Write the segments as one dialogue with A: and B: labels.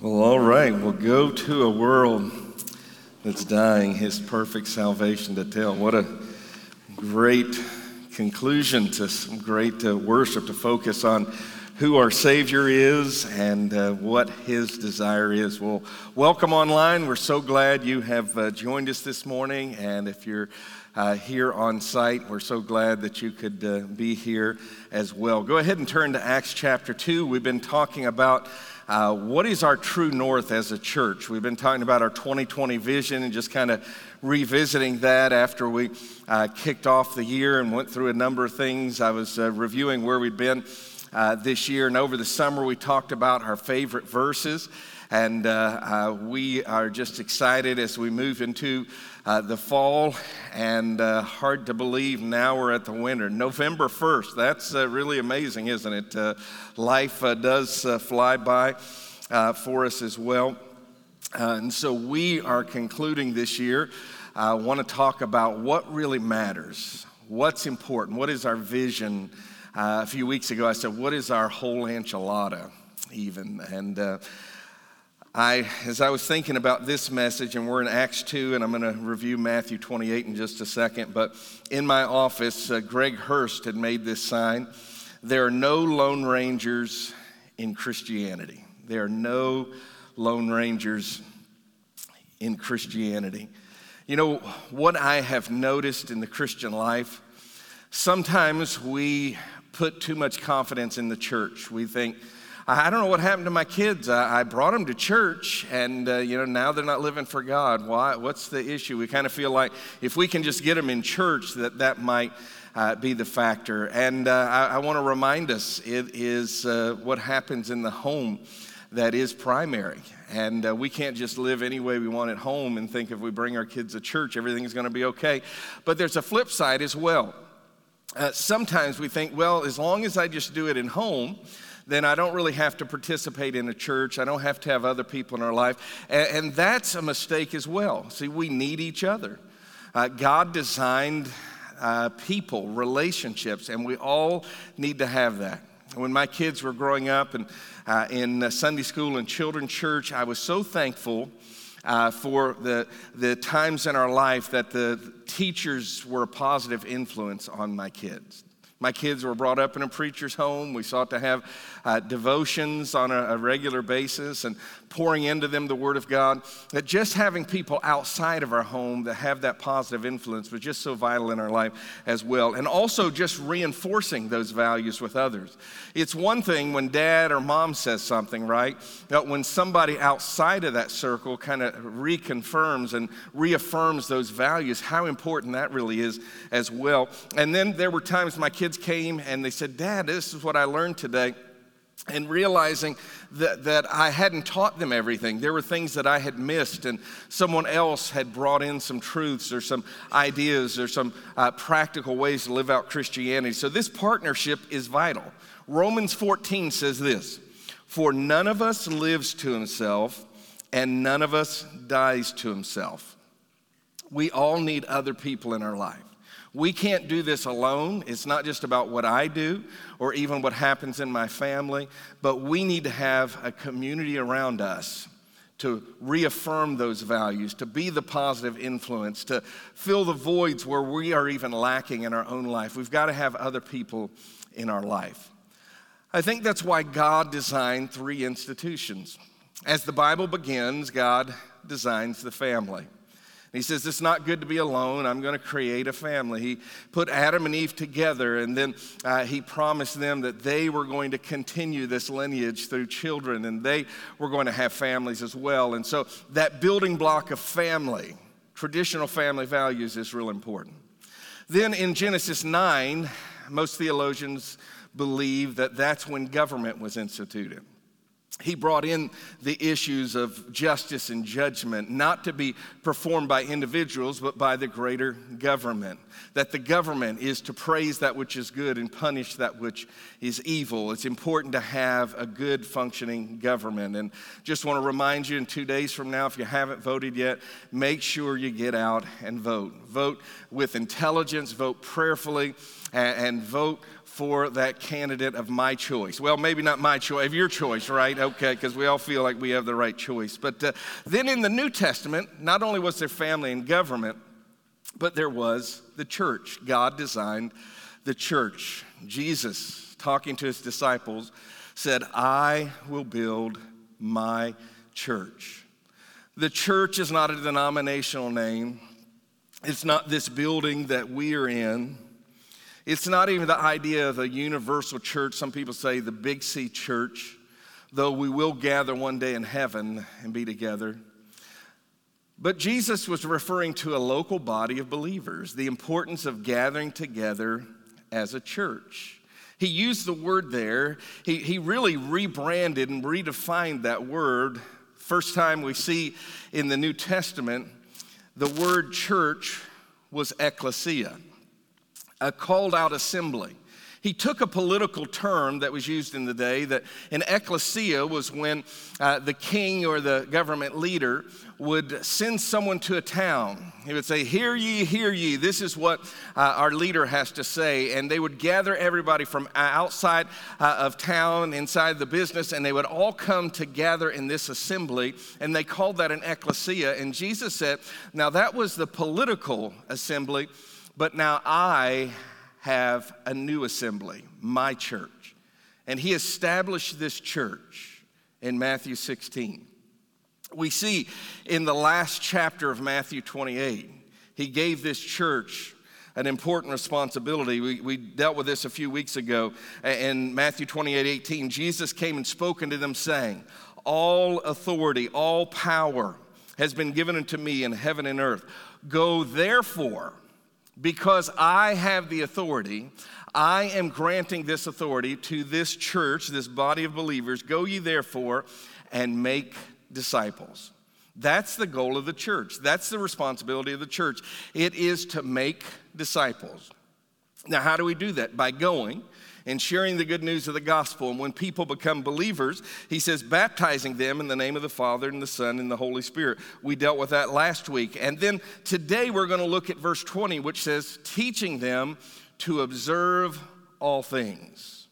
A: Well, all right. We'll go to a world that's dying, his perfect salvation to tell. What a great conclusion to some great uh, worship to focus on who our Savior is and uh, what His desire is. Well, welcome online. We're so glad you have uh, joined us this morning. And if you're uh, here on site, we're so glad that you could uh, be here as well. Go ahead and turn to Acts chapter 2. We've been talking about uh, what is our true north as a church? We've been talking about our 2020 vision and just kind of revisiting that after we uh, kicked off the year and went through a number of things. I was uh, reviewing where we'd been uh, this year, and over the summer, we talked about our favorite verses. And uh, uh, we are just excited as we move into uh, the fall, and uh, hard to believe now we're at the winter. November 1st, that's uh, really amazing, isn't it? Uh, life does fly by for us as well. and so we are concluding this year. I want to talk about what really matters, what's important, what is our vision. a few weeks ago, I said, What is our whole enchilada, even? And I, as I was thinking about this message, and we're in Acts 2, and I'm going to review Matthew 28 in just a second, but in my office, uh, Greg Hurst had made this sign There are no Lone Rangers in Christianity. There are no Lone Rangers in Christianity. You know, what I have noticed in the Christian life, sometimes we put too much confidence in the church. We think, I don't know what happened to my kids. I, I brought them to church, and uh, you know now they're not living for God. Why? What's the issue? We kind of feel like if we can just get them in church, that that might uh, be the factor. And uh, I, I want to remind us, it is uh, what happens in the home that is primary. And uh, we can't just live any way we want at home and think if we bring our kids to church, everything's going to be okay. But there's a flip side as well. Uh, sometimes we think, well, as long as I just do it in home, then I don't really have to participate in a church. I don't have to have other people in our life. And, and that's a mistake as well. See, we need each other. Uh, God designed uh, people, relationships, and we all need to have that. When my kids were growing up and uh, in Sunday school and children's church, I was so thankful uh, for the, the times in our life that the teachers were a positive influence on my kids. My kids were brought up in a preacher's home. We sought to have uh, devotions on a, a, regular basis and pouring into them the Word of God. That just having people outside of our home that have that positive influence was just so vital in our life as well. And also just reinforcing those values with others. It's one thing when dad or mom says something, right? But when somebody outside of that circle kind of reconfirms and reaffirms those values, how important that really is as well. And then there were times my kids came and they said, Dad, this is what I learned today and realizing that, that I hadn't taught them everything. There were things that I had missed, and someone else had brought in some truths or some ideas or some uh, practical ways to live out Christianity. So, this partnership is vital. Romans 14 says this For none of us lives to himself, and none of us dies to himself. We all need other people in our life. We can't do this alone. It's not just about what I do or even what happens in my family, but we need to have a community around us to reaffirm those values, to be the positive influence, to fill the voids where we are even lacking in our own life. We've got to have other people in our life. I think that's why God designed three institutions. As the Bible begins, God designs the family. He says, It's not good to be alone. I'm going to create a family. He put Adam and Eve together, and then uh, he promised them that they were going to continue this lineage through children, and they were going to have families as well. And so, that building block of family, traditional family values, is real important. Then in Genesis 9, most theologians believe that that's when government was instituted he brought in the issues of justice and judgment, not to be performed by individuals, but by the greater government. That the government is to praise that which is good and punish that which is evil. It's important to have a good functioning government. And just want to remind you in two days from now, if you haven't voted yet, make sure you get out and vote. Vote with intelligence, vote prayerfully, and, and vote for that candidate of my choice. Well, maybe not my choice, of your choice, right? Okay, because we all feel like we have the right choice. But uh, then in the New Testament, not only was there family and government, but there was the church. God designed the church. Jesus, talking to his disciples, said, I will build my church. The church is not a denominational name. It's not this building that we are in. It's not even the idea of a universal church. Some people say the Big C church, though we will gather one day in heaven and be together. But Jesus was referring to a local body of believers, the importance of gathering together as a church. He used the word there, he, he really rebranded and redefined that word. First time we see in the New Testament, the word church was ecclesia a called out assembly. He took a political term that was used in the day that an ecclesia was when uh, the king or the government leader would send someone to a town. He would say, Hear ye, hear ye, this is what uh, our leader has to say. And they would gather everybody from outside uh, of town, inside the business, and they would all come together in this assembly. And they called that an ecclesia. And Jesus said, Now that was the political assembly. But now I have a new assembly, my church. And he established this church in Matthew 16. We see in the last chapter of Matthew 28, he gave this church an important responsibility. We, we dealt with this a few weeks ago in Matthew 28 18. Jesus came and spoke unto them, saying, All authority, all power has been given unto me in heaven and earth. Go therefore because I have the authority, I am granting this authority to this church, this body of believers. Go ye therefore and make disciples. That's the goal of the church. That's the responsibility of the church. It is to make disciples. Now, how do we do that? By going and sharing the good news of the gospel. And when people become believers, he says, baptizing them in the name of the Father and the Son and the Holy Spirit. We dealt with that last week. And then today we're going to look at verse 20, which says, teaching them to observe all things.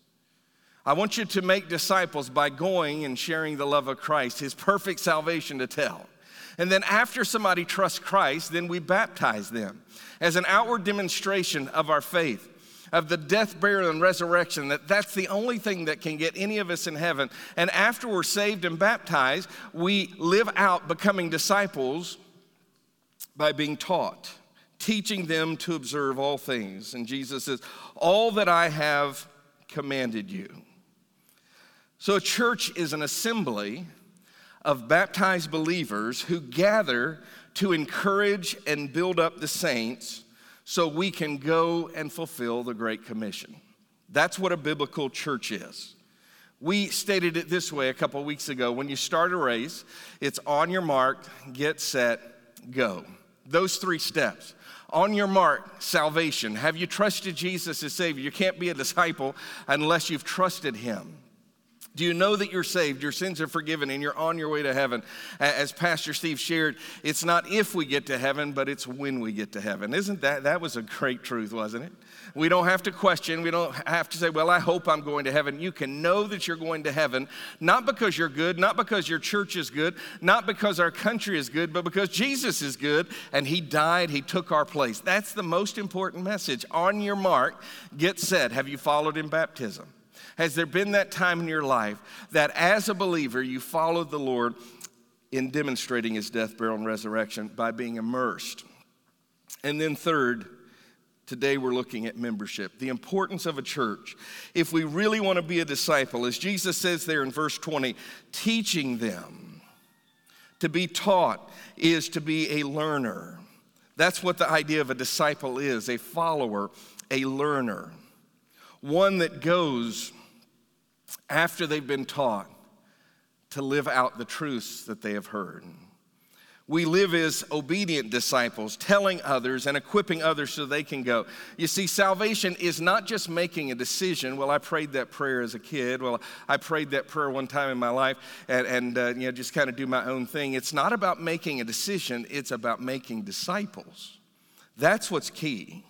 A: I want you to make disciples by going and sharing the love of Christ, his perfect salvation to tell. And then after somebody trusts Christ, then we baptize them as an outward demonstration of our faith of the death, burial, and resurrection, that that's the only thing that can get any of us in heaven. And after we're saved and baptized, we live out becoming disciples by being taught, teaching them to observe all things. And Jesus says, All that I have commanded you. So a church is an assembly of baptized believers who gather to encourage and build up the saints so we can go and fulfill the Great Commission. That's what a biblical church is. We stated it this way a couple weeks ago when you start a race, it's on your mark, get set, go. Those three steps. On your mark, salvation. Have you trusted Jesus as Savior? You can't be a disciple unless you've trusted Him. Do you know that you're saved? Your sins are forgiven and you're on your way to heaven. As Pastor Steve shared, it's not if we get to heaven, but it's when we get to heaven. Isn't that that was a great truth, wasn't it? We don't have to question. We don't have to say, "Well, I hope I'm going to heaven." You can know that you're going to heaven not because you're good, not because your church is good, not because our country is good, but because Jesus is good and he died, he took our place. That's the most important message. On your mark, get set. Have you followed in baptism? Has there been that time in your life that as a believer you followed the Lord in demonstrating his death, burial, and resurrection by being immersed? And then, third, today we're looking at membership, the importance of a church. If we really want to be a disciple, as Jesus says there in verse 20, teaching them to be taught is to be a learner. That's what the idea of a disciple is a follower, a learner, one that goes after they've been taught to live out the truths that they have heard. We live as obedient disciples, telling others and equipping others so they can go. You see, salvation is not just making a decision. Well, I prayed that prayer as a kid. Well, I prayed that prayer one time in my life and, and uh, you know, just kind of do my own thing. It's not about making a decision, it's about making disciples. That's what's key.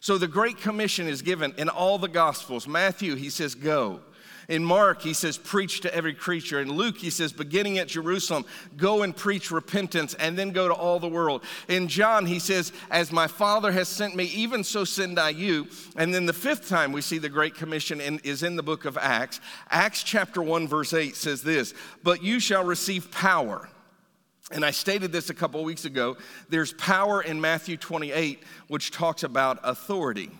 A: So the Great Commission is given in all the Gospels. Matthew, he says, go. In Mark, he says, preach to every creature. In Luke, he says, beginning at Jerusalem, go and preach repentance and then go to all the world. In John, he says, as my Father has sent me, even so send I you. And then the fifth time we see the Great Commission in, is in the book of Acts. Acts chapter 1, verse 8 says this But you shall receive power. And I stated this a couple weeks ago. There's power in Matthew 28, which talks about authority.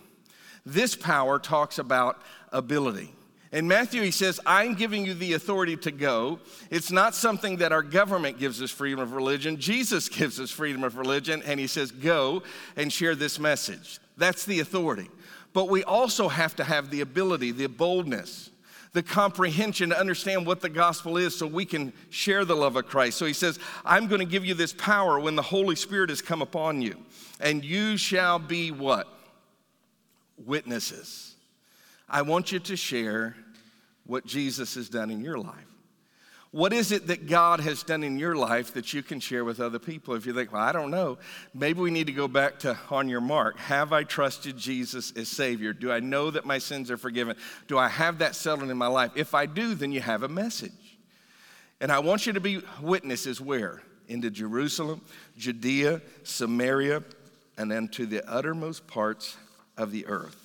A: This power talks about ability. In Matthew, he says, I'm giving you the authority to go. It's not something that our government gives us freedom of religion. Jesus gives us freedom of religion, and he says, Go and share this message. That's the authority. But we also have to have the ability, the boldness, the comprehension to understand what the gospel is so we can share the love of Christ. So he says, I'm going to give you this power when the Holy Spirit has come upon you, and you shall be what? Witnesses. I want you to share what Jesus has done in your life. What is it that God has done in your life that you can share with other people? If you think, well, I don't know, maybe we need to go back to on your mark. Have I trusted Jesus as Savior? Do I know that my sins are forgiven? Do I have that settled in my life? If I do, then you have a message. And I want you to be witnesses where? Into Jerusalem, Judea, Samaria, and then to the uttermost parts of the earth.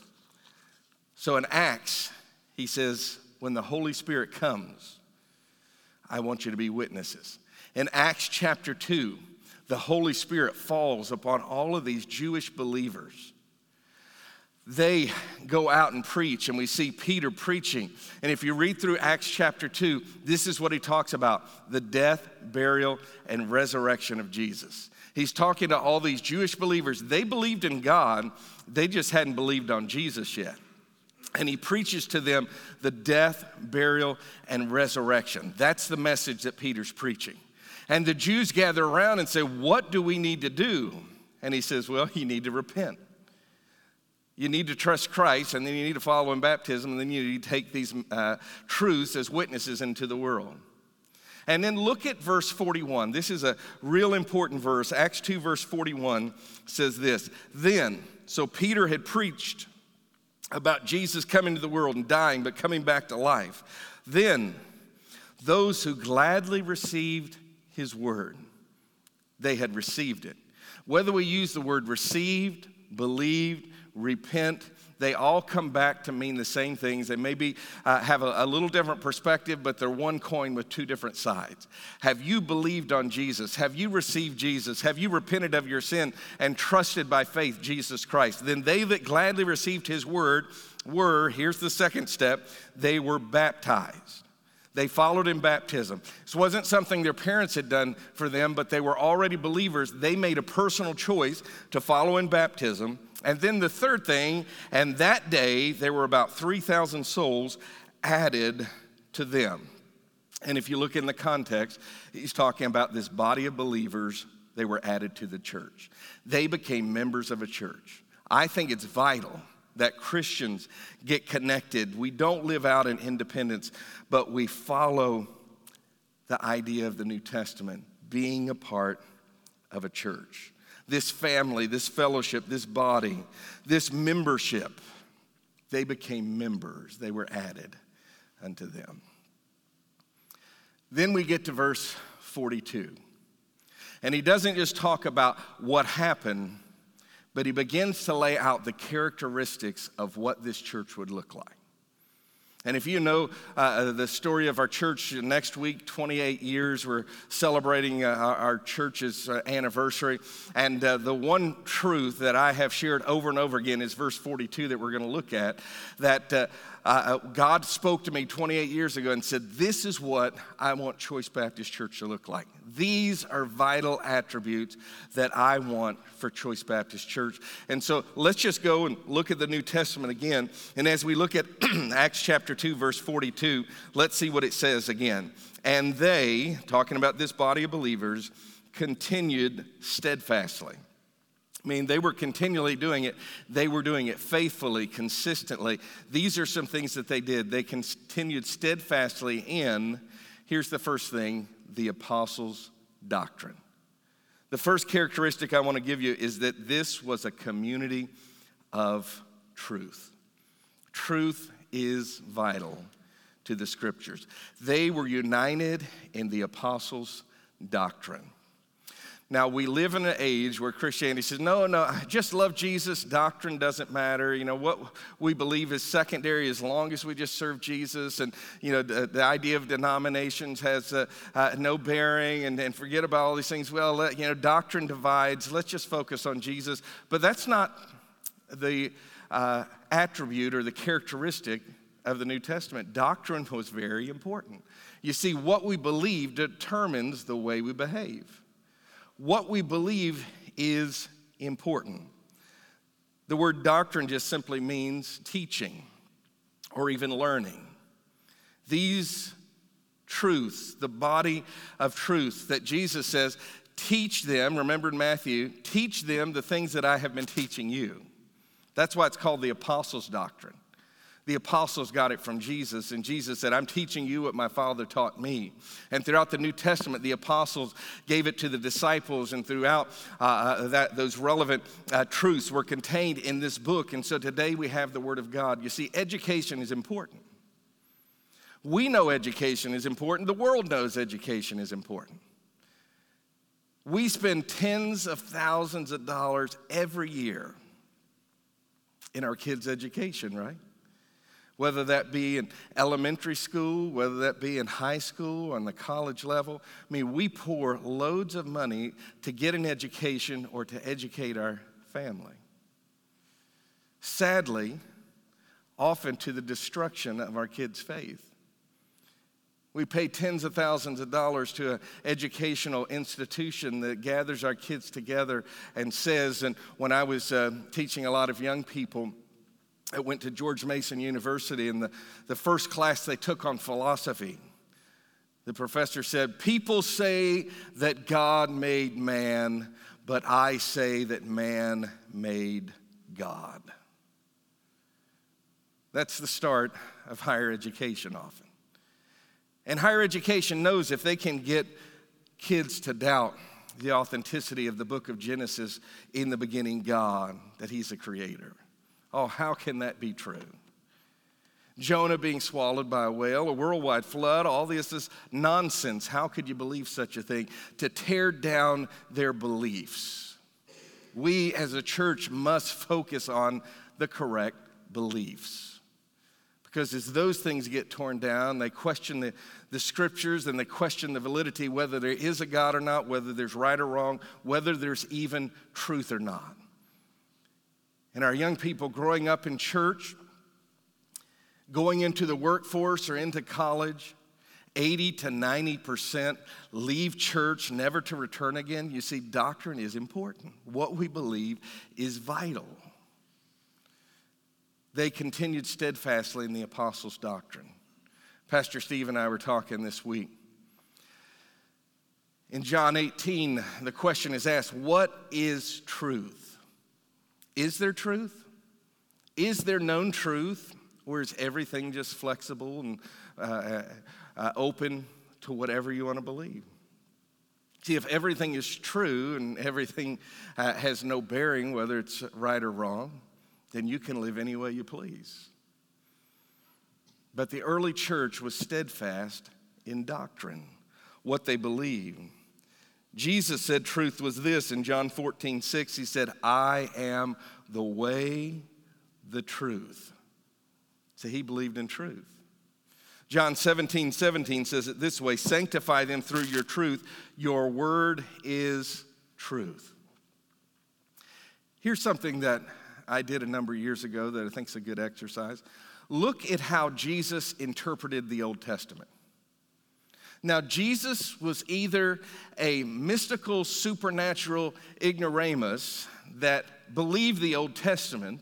A: So in Acts, he says, when the Holy Spirit comes, I want you to be witnesses. In Acts chapter 2, the Holy Spirit falls upon all of these Jewish believers. They go out and preach, and we see Peter preaching. And if you read through Acts chapter 2, this is what he talks about the death, burial, and resurrection of Jesus. He's talking to all these Jewish believers. They believed in God, they just hadn't believed on Jesus yet and he preaches to them the death, burial, and resurrection. That's the message that Peter's preaching. And the Jews gather around and say, What do we need to do? And he says, Well, you need to repent. You need to trust Christ, and then you need to follow in baptism, and then you need to take these uh, truths as witnesses into the world. And then look at verse 41. This is a real important verse. Acts 2, verse 41 says this Then, so Peter had preached about Jesus coming to the world and dying, but coming back to life. Then, those who gladly received his word, they had received it. Whether we use the word received, believed, repent, they all come back to mean the same things. They maybe uh, have a, a little different perspective, but they're one coin with two different sides. Have you believed on Jesus? Have you received Jesus? Have you repented of your sin and trusted by faith Jesus Christ? Then they that gladly received his word were, here's the second step, they were baptized. They followed in baptism. This wasn't something their parents had done for them, but they were already believers. They made a personal choice to follow in baptism. And then the third thing, and that day there were about 3,000 souls added to them. And if you look in the context, he's talking about this body of believers, they were added to the church. They became members of a church. I think it's vital that Christians get connected. We don't live out in independence, but we follow the idea of the New Testament, being a part of a church this family, this fellowship, this body, this membership, they became members. They were added unto them. Then we get to verse 42. And he doesn't just talk about what happened, but he begins to lay out the characteristics of what this church would look like. And if you know uh, uh, the story of our church, next week, 28 years, we're celebrating uh, our church's uh, anniversary. And uh, the one truth that I have shared over and over again is verse 42 that we're going to look at that uh, uh, God spoke to me 28 years ago and said, This is what I want Choice Baptist Church to look like. These are vital attributes that I want for Choice Baptist Church. And so let's just go and look at the New Testament again. And as we look at Acts chapter 2, verse 42, let's see what it says again. And they, talking about this body of believers, continued steadfastly I mean, they were continually doing it. They were doing it faithfully, consistently. These are some things that they did. They continued steadfastly in, here's the first thing, the apostles' doctrine. The first characteristic I want to give you is that this was a community of truth. Truth is vital to the scriptures. They were united in the apostles' doctrine. Now, we live in an age where Christianity says, no, no, I just love Jesus. Doctrine doesn't matter. You know, what we believe is secondary as long as we just serve Jesus. And, you know, the, the idea of denominations has uh, uh, no bearing and, and forget about all these things. Well, let, you know, doctrine divides. Let's just focus on Jesus. But that's not the uh, attribute or the characteristic of the New Testament. Doctrine was very important. You see, what we believe determines the way we behave what we believe is important. The word doctrine just simply means teaching or even learning. These truths, the body of truth that Jesus says, teach them, remember in Matthew, teach them the things that I have been teaching you. That's why it's called the apostles' doctrine. The apostles got it from Jesus, and Jesus said, I'm teaching you what my Father taught me. And throughout the New Testament, the apostles gave it to the disciples, and throughout uh, uh, that, those relevant uh, truths were contained in this book. And so today we have the Word of God. You see, education is important. We know education is important, the world knows education is important. We spend tens of thousands of dollars every year in our kids' education, right? Whether that be in elementary school, whether that be in high school or on the college level. I mean, we pour loads of money to get an education or to educate our family. Sadly, often to the destruction of our kids' faith. We pay tens of thousands of dollars to an educational institution that gathers our kids together and says, and when I was uh, teaching a lot of young people, I went to George Mason University, and the, the first class they took on philosophy, the professor said, People say that God made man, but I say that man made God. That's the start of higher education often. And higher education knows if they can get kids to doubt the authenticity of the book of Genesis, in the beginning, God, that He's a creator Oh, how can that be true? Jonah being swallowed by a whale, a worldwide flood, all this is nonsense. How could you believe such a thing? To tear down their beliefs. We as a church must focus on the correct beliefs. Because as those things get torn down, they question the, the scriptures and they question the validity, whether there is a God or not, whether there's right or wrong, whether there's even truth or not and our young people growing up in church, going into the workforce or into college, 80 to 90% leave church never to return again. You see, doctrine is important. What we believe is vital. They continued steadfastly in the apostles' doctrine. Pastor Steve and I were talking this week. In John 18, the question is asked What is truth? Is there truth? Is there known truth? Or is everything just flexible and uh, uh, uh, open to whatever you want to believe? See, if everything is true and everything uh, has no bearing, whether it's right or wrong, then you can live any way you please. But the early church was steadfast in doctrine, what they believed. Jesus said truth was this in John 14, 6. He said, I am the way, the truth. So he believed in truth. John 17, 17 says it this way Sanctify them through your truth. Your word is truth. Here's something that I did a number of years ago that I think is a good exercise. Look at how Jesus interpreted the Old Testament. Now, Jesus was either a mystical, supernatural ignoramus that believed the Old Testament,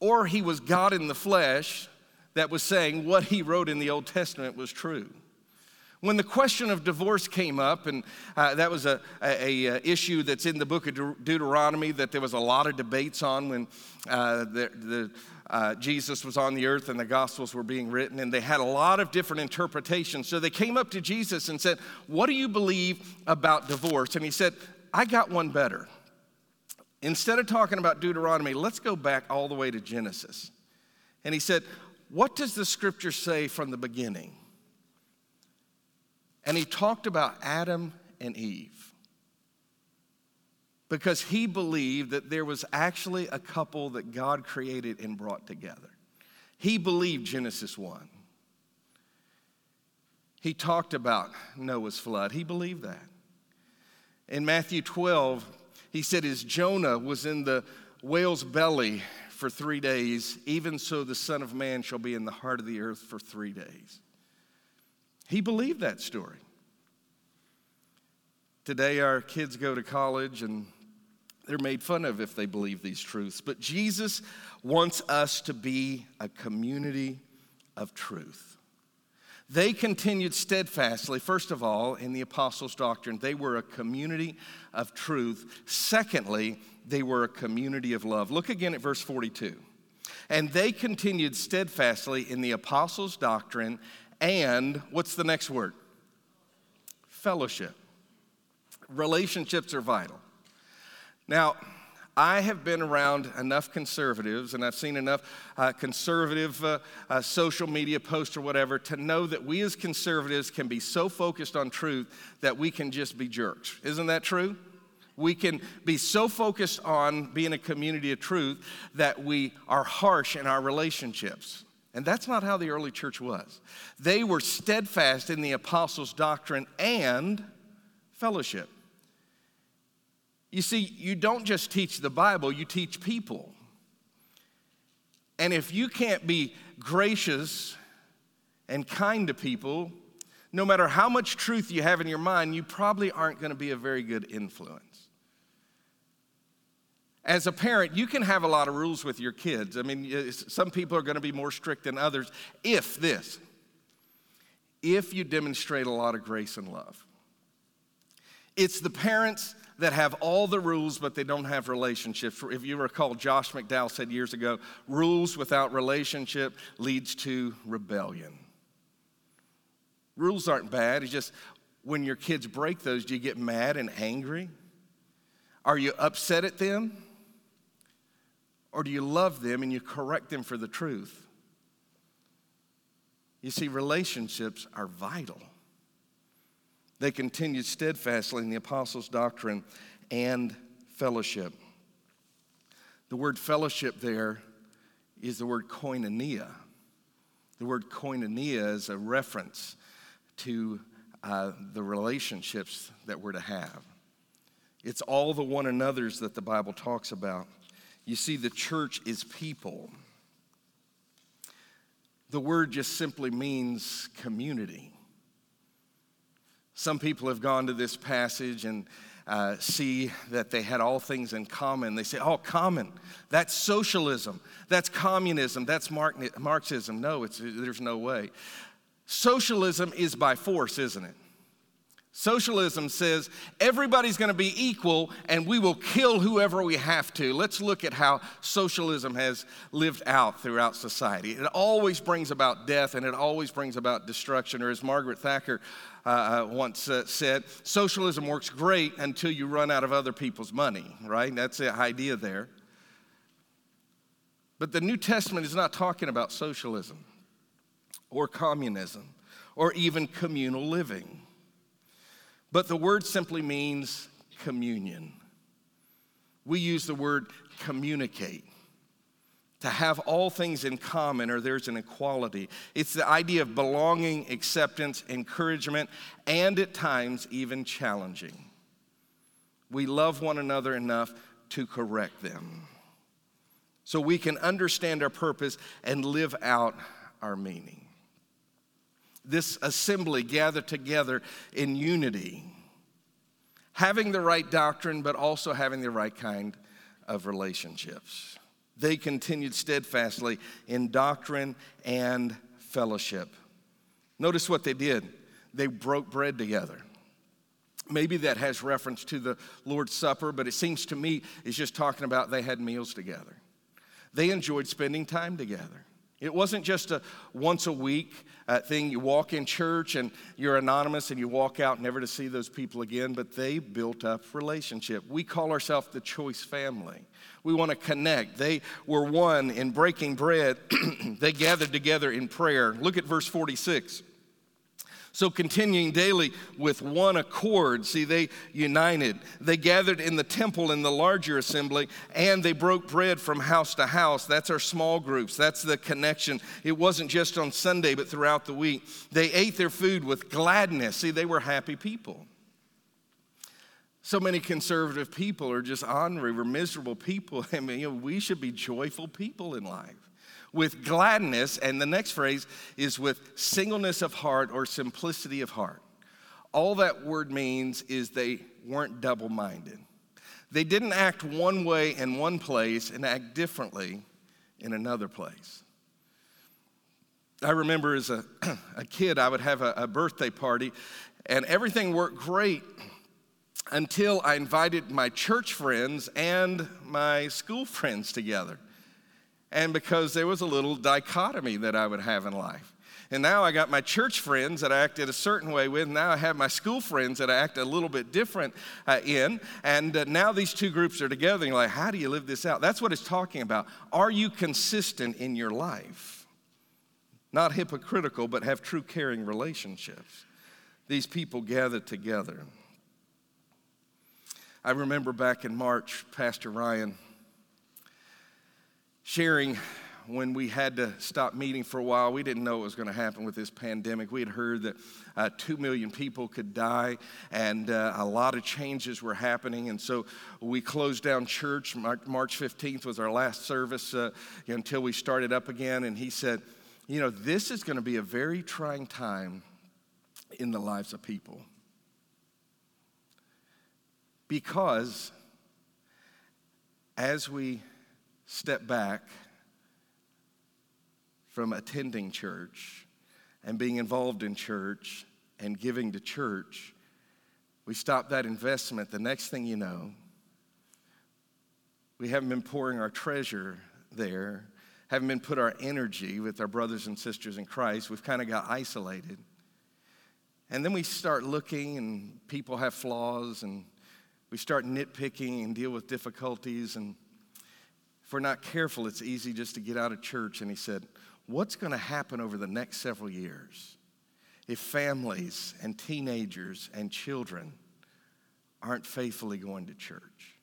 A: or he was God in the flesh that was saying what he wrote in the Old Testament was true. When the question of divorce came up, and uh, that was a, a, a, issue that's in the book of De- Deuteronomy that there was a lot of debates on when uh, the, the uh, Jesus was on the earth and the Gospels were being written, and they had a lot of different interpretations. So they came up to Jesus and said, What do you believe about divorce? And he said, I got one better. instead of talking about Deuteronomy, let's go back all the way to Genesis. And he said, What does the scripture say from the beginning? And he talked about Adam and Eve because he believed that there was actually a couple that God created and brought together. He believed Genesis 1. He talked about Noah's flood. He believed that. In Matthew 12, he said, As Jonah was in the whale's belly for three days, even so the Son of Man shall be in the heart of the earth for three days. He believed that story. Today, our kids go to college and they're made fun of if they believe these truths. But Jesus wants us to be a community of truth. They continued steadfastly, first of all, in the apostles' doctrine. They were a community of truth. Secondly, they were a community of love. Look again at verse 42. And they continued steadfastly in the apostles' doctrine and what's the next word? Fellowship. Relationships are vital. Now, I have been around enough conservatives and I've seen enough uh, conservative uh, uh, social media posts or whatever to know that we as conservatives can be so focused on truth that we can just be jerks. Isn't that true? We can be so focused on being a community of truth that we are harsh in our relationships. And that's not how the early church was. They were steadfast in the apostles' doctrine and fellowship. You see, you don't just teach the Bible, you teach people. And if you can't be gracious and kind to people, no matter how much truth you have in your mind, you probably aren't going to be a very good influence. As a parent, you can have a lot of rules with your kids. I mean, some people are going to be more strict than others. If this, if you demonstrate a lot of grace and love, it's the parents that have all the rules, but they don't have relationships. If you recall, Josh McDowell said years ago rules without relationship leads to rebellion. Rules aren't bad, it's just when your kids break those, do you get mad and angry? Are you upset at them? Or do you love them and you correct them for the truth? You see, relationships are vital. They continued steadfastly in the apostles' doctrine and fellowship. The word fellowship there is the word koinonia. The word koinonia is a reference to uh, the relationships that we're to have. It's all the one another's that the Bible talks about. You see, the church is people. The word just simply means community. Some people have gone to this passage and uh, see that they had all things in common. They say, oh, common. That's socialism. That's communism. That's Marxism. No, there's no way. Socialism is by force, isn't it? Socialism says everybody's going to be equal and we will kill whoever we have to. Let's look at how socialism has lived out throughout society. It always brings about death and it always brings about destruction. Or as Margaret Thatcher uh, uh once uh, said, socialism works great until you run out of other people's money, right? That's the idea there. But the New Testament is not talking about socialism or communism or even communal living. But the word simply means communion. We use the word communicate. To have all things in common or there's an equality. It's the idea of belonging, acceptance, encouragement, and at times even challenging. We love one another enough to correct them so we can understand our purpose and live out our meaning this assembly gathered together in unity, having the right doctrine, but also having the right kind of relationships. They continued steadfastly in doctrine and fellowship. Notice what they did they broke bread together. Maybe that has reference to the Lord's Supper, but it seems to me it's just talking about they had meals together. They enjoyed spending time together. It wasn't just a once a week uh, thing. You walk in church and you're anonymous and you walk out never to see those people again, but they built up relationship. We call ourselves the choice family. We want to connect. They were one in breaking bread. they gathered together in prayer. Look at verse 46. So, continuing daily with one accord, see, they united. They gathered in the temple in the larger assembly, and they broke bread from house to house. That's our small groups. That's the connection. It wasn't just on Sunday, but throughout the week. They ate their food with gladness. See, they were happy people. So many conservative people are just ornery, we're miserable people. I mean, you know, we should be joyful people in life with gladness, and the next phrase is with singleness of heart or simplicity of heart. All that word means is they weren't double minded. They didn't act one way in one place and act differently in another place. I remember as a, a kid, I would have a, a birthday party, and everything worked great until I invited my church friends and my school friends together and because there was a little dichotomy that I would have in life. And now I got my church friends that I acted a certain way with. Now I have my school friends that I act a little bit different uh, in. And uh, now these two groups are together. And you're like, how do you live this out? That's what it's talking about. Are you consistent in your life? Not hypocritical, but have true caring relationships. These people gathered together. I remember back in March, Pastor Ryan sharing when we had to stop meeting for a while. We didn't know what was going to happen with this pandemic. We had heard that uh, 2 million people could die and uh, a lot of changes were happening. And so we closed down church. March 15th was our last service uh, until we started up again. And he said, You know, this is going to be a very trying time in the lives of people. Because as we step back from attending church and being involved in church and giving to church, we stop that investment. The next thing you know, we haven't been pouring our treasure there, haven't been put our energy with our brothers and sisters in Christ. We've kind of got isolated. And then we start looking, and people have flaws, and we start nitpicking and deal with difficulties. And if we're not careful, it's easy just to get out of church. And he said, What's going to happen over the next several years if families and teenagers and children aren't faithfully going to church?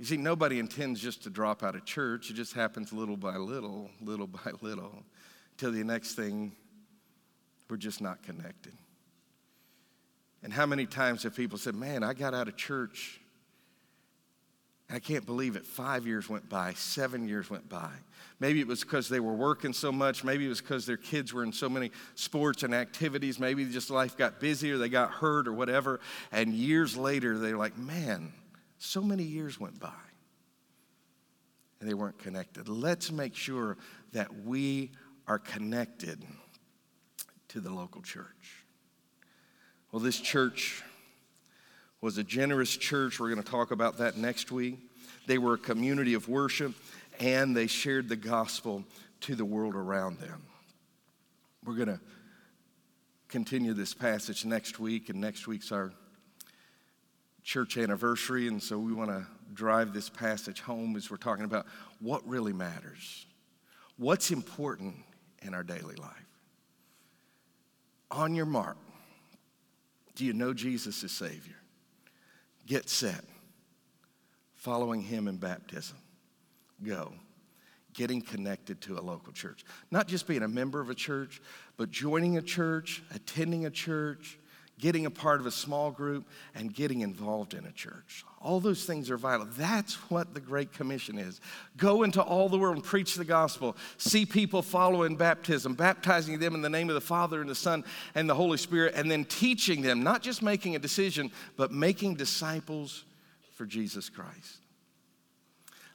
A: You see, nobody intends just to drop out of church. It just happens little by little, little by little, till the next thing, we're just not connected. And how many times have people said, Man, I got out of church I can't believe it. Five years went by, seven years went by. Maybe it was because they were working so much. Maybe it was because their kids were in so many sports and activities. Maybe just life got busy or they got hurt or whatever. And years later, they're like, man, so many years went by. And they weren't connected. Let's make sure that we are connected to the local church. Well, this church was a generous church. We're going to talk about that next week. They were a community of worship and they shared the gospel to the world around them. We're going to continue this passage next week, and next week's our church anniversary, and so we want to drive this passage home as we're talking about what really matters, what's important in our daily life. On your mark, do you know Jesus as Savior? Get set. Following him in baptism. Go. Getting connected to a local church. Not just being a member of a church, but joining a church, attending a church, getting a part of a small group, and getting involved in a church. All those things are vital. That's what the Great Commission is. Go into all the world and preach the gospel. See people follow in baptism, baptizing them in the name of the Father and the Son and the Holy Spirit, and then teaching them, not just making a decision, but making disciples for Jesus Christ.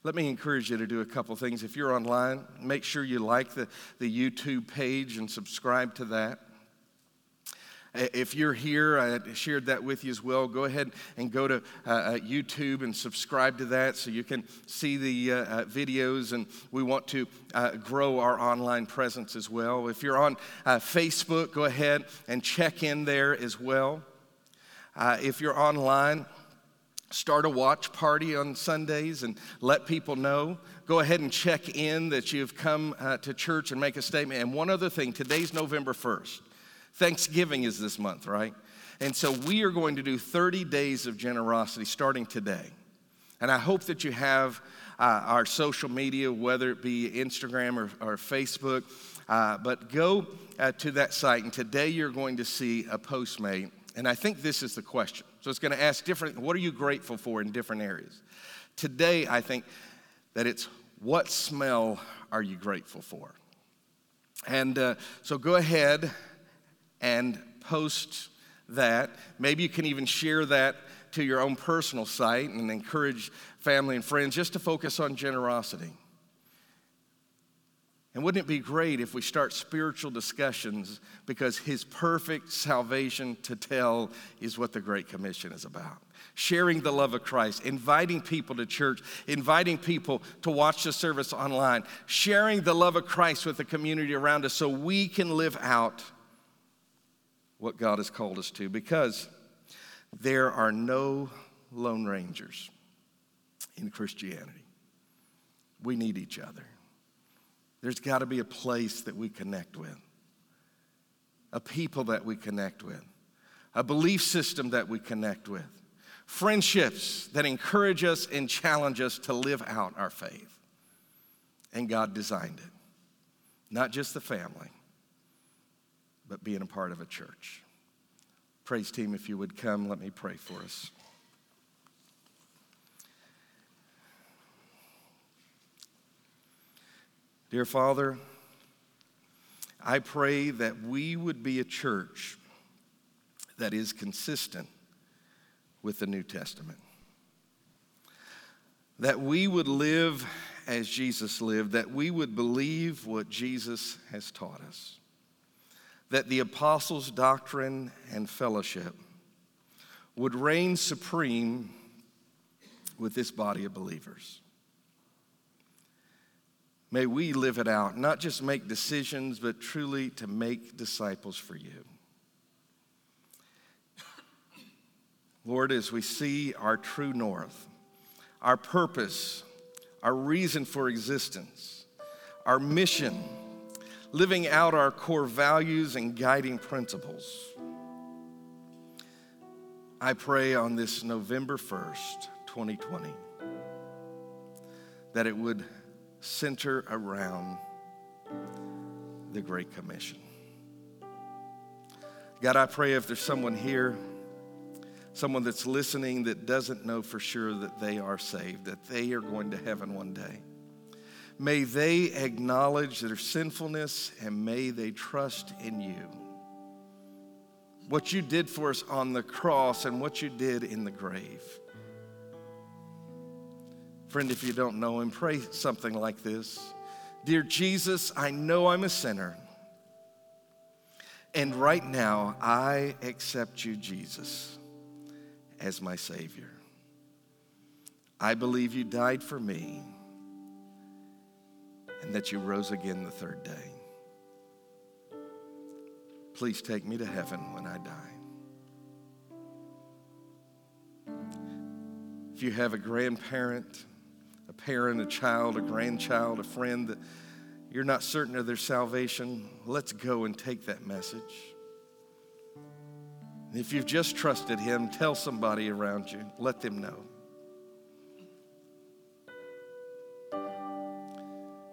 A: Let me encourage you to do a couple things. If you're online, make sure you like the, the YouTube page and subscribe to that. If you're here, I shared that with you as well. Go ahead and go to uh, uh, YouTube and subscribe to that so you can see the uh, uh videos. And we want to uh, grow our online presence as well. If you're on uh, Facebook, go ahead and check in there as well. if you're online, start a watch party on Sundays and let people know. Go ahead and check in that you've come to church and make a statement. And one other thing today's November 1st. Thanksgiving is this month, right? And so we are going to do 30 days of generosity starting today. And I hope that you have uh, our social media, whether it be Instagram or, or Facebook. Uh, but go uh, to that site, and today you're going to see a post made. And I think this is the question. So it's going to ask different what are you grateful for in different areas? Today, I think that it's what smell are you grateful for? And uh, so go ahead and post that. Maybe you can even share that to your own personal site and encourage family and friends just to focus on generosity. And wouldn't it be great if we start spiritual discussions because his perfect salvation to tell is what the Great Commission is about? Sharing the love of Christ, inviting people to church, inviting people to watch the service online, sharing the love of Christ with the community around us so we can live out what God has called us to because there are no lone rangers in Christianity. We need each other. There's got to be a place that we connect with, a people that we connect with, a belief system that we connect with, friendships that encourage us and challenge us to live out our faith. And God designed it, not just the family but being a part of a church. Praise team, if you would come, let me pray for us. Dear Father, I pray that we would be a church that is consistent with the New Testament. That we would live as Jesus lived, that we would believe what Jesus has taught us that the apostles' doctrine and fellowship would reign supreme with this body of believers. May we live it out, not just make decisions, but truly to make disciples for you. Lord, as we see our true north, our purpose, our reason for existence, our mission, living out our core values and guiding principles. I pray on this November 1st, 2020, that it would center around the Great Commission. God, I pray if there's someone here, someone that's listening that doesn't know for sure that they are saved, that they are going to heaven one day. May they acknowledge their sinfulness and may they trust in you. What you did for us on the cross and what you did in the grave. Friend, if you don't know him, pray something like this Dear Jesus, I know I'm a sinner. And right now, I accept you, Jesus, as my Savior. I believe you died for me and that you rose again the third day. Please take me to heaven when I die. If you have a grandparent, a parent, a child, a grandchild, a friend that you're not certain of their salvation, let's go and take that message. If you've just trusted Him, tell somebody around you, let them know.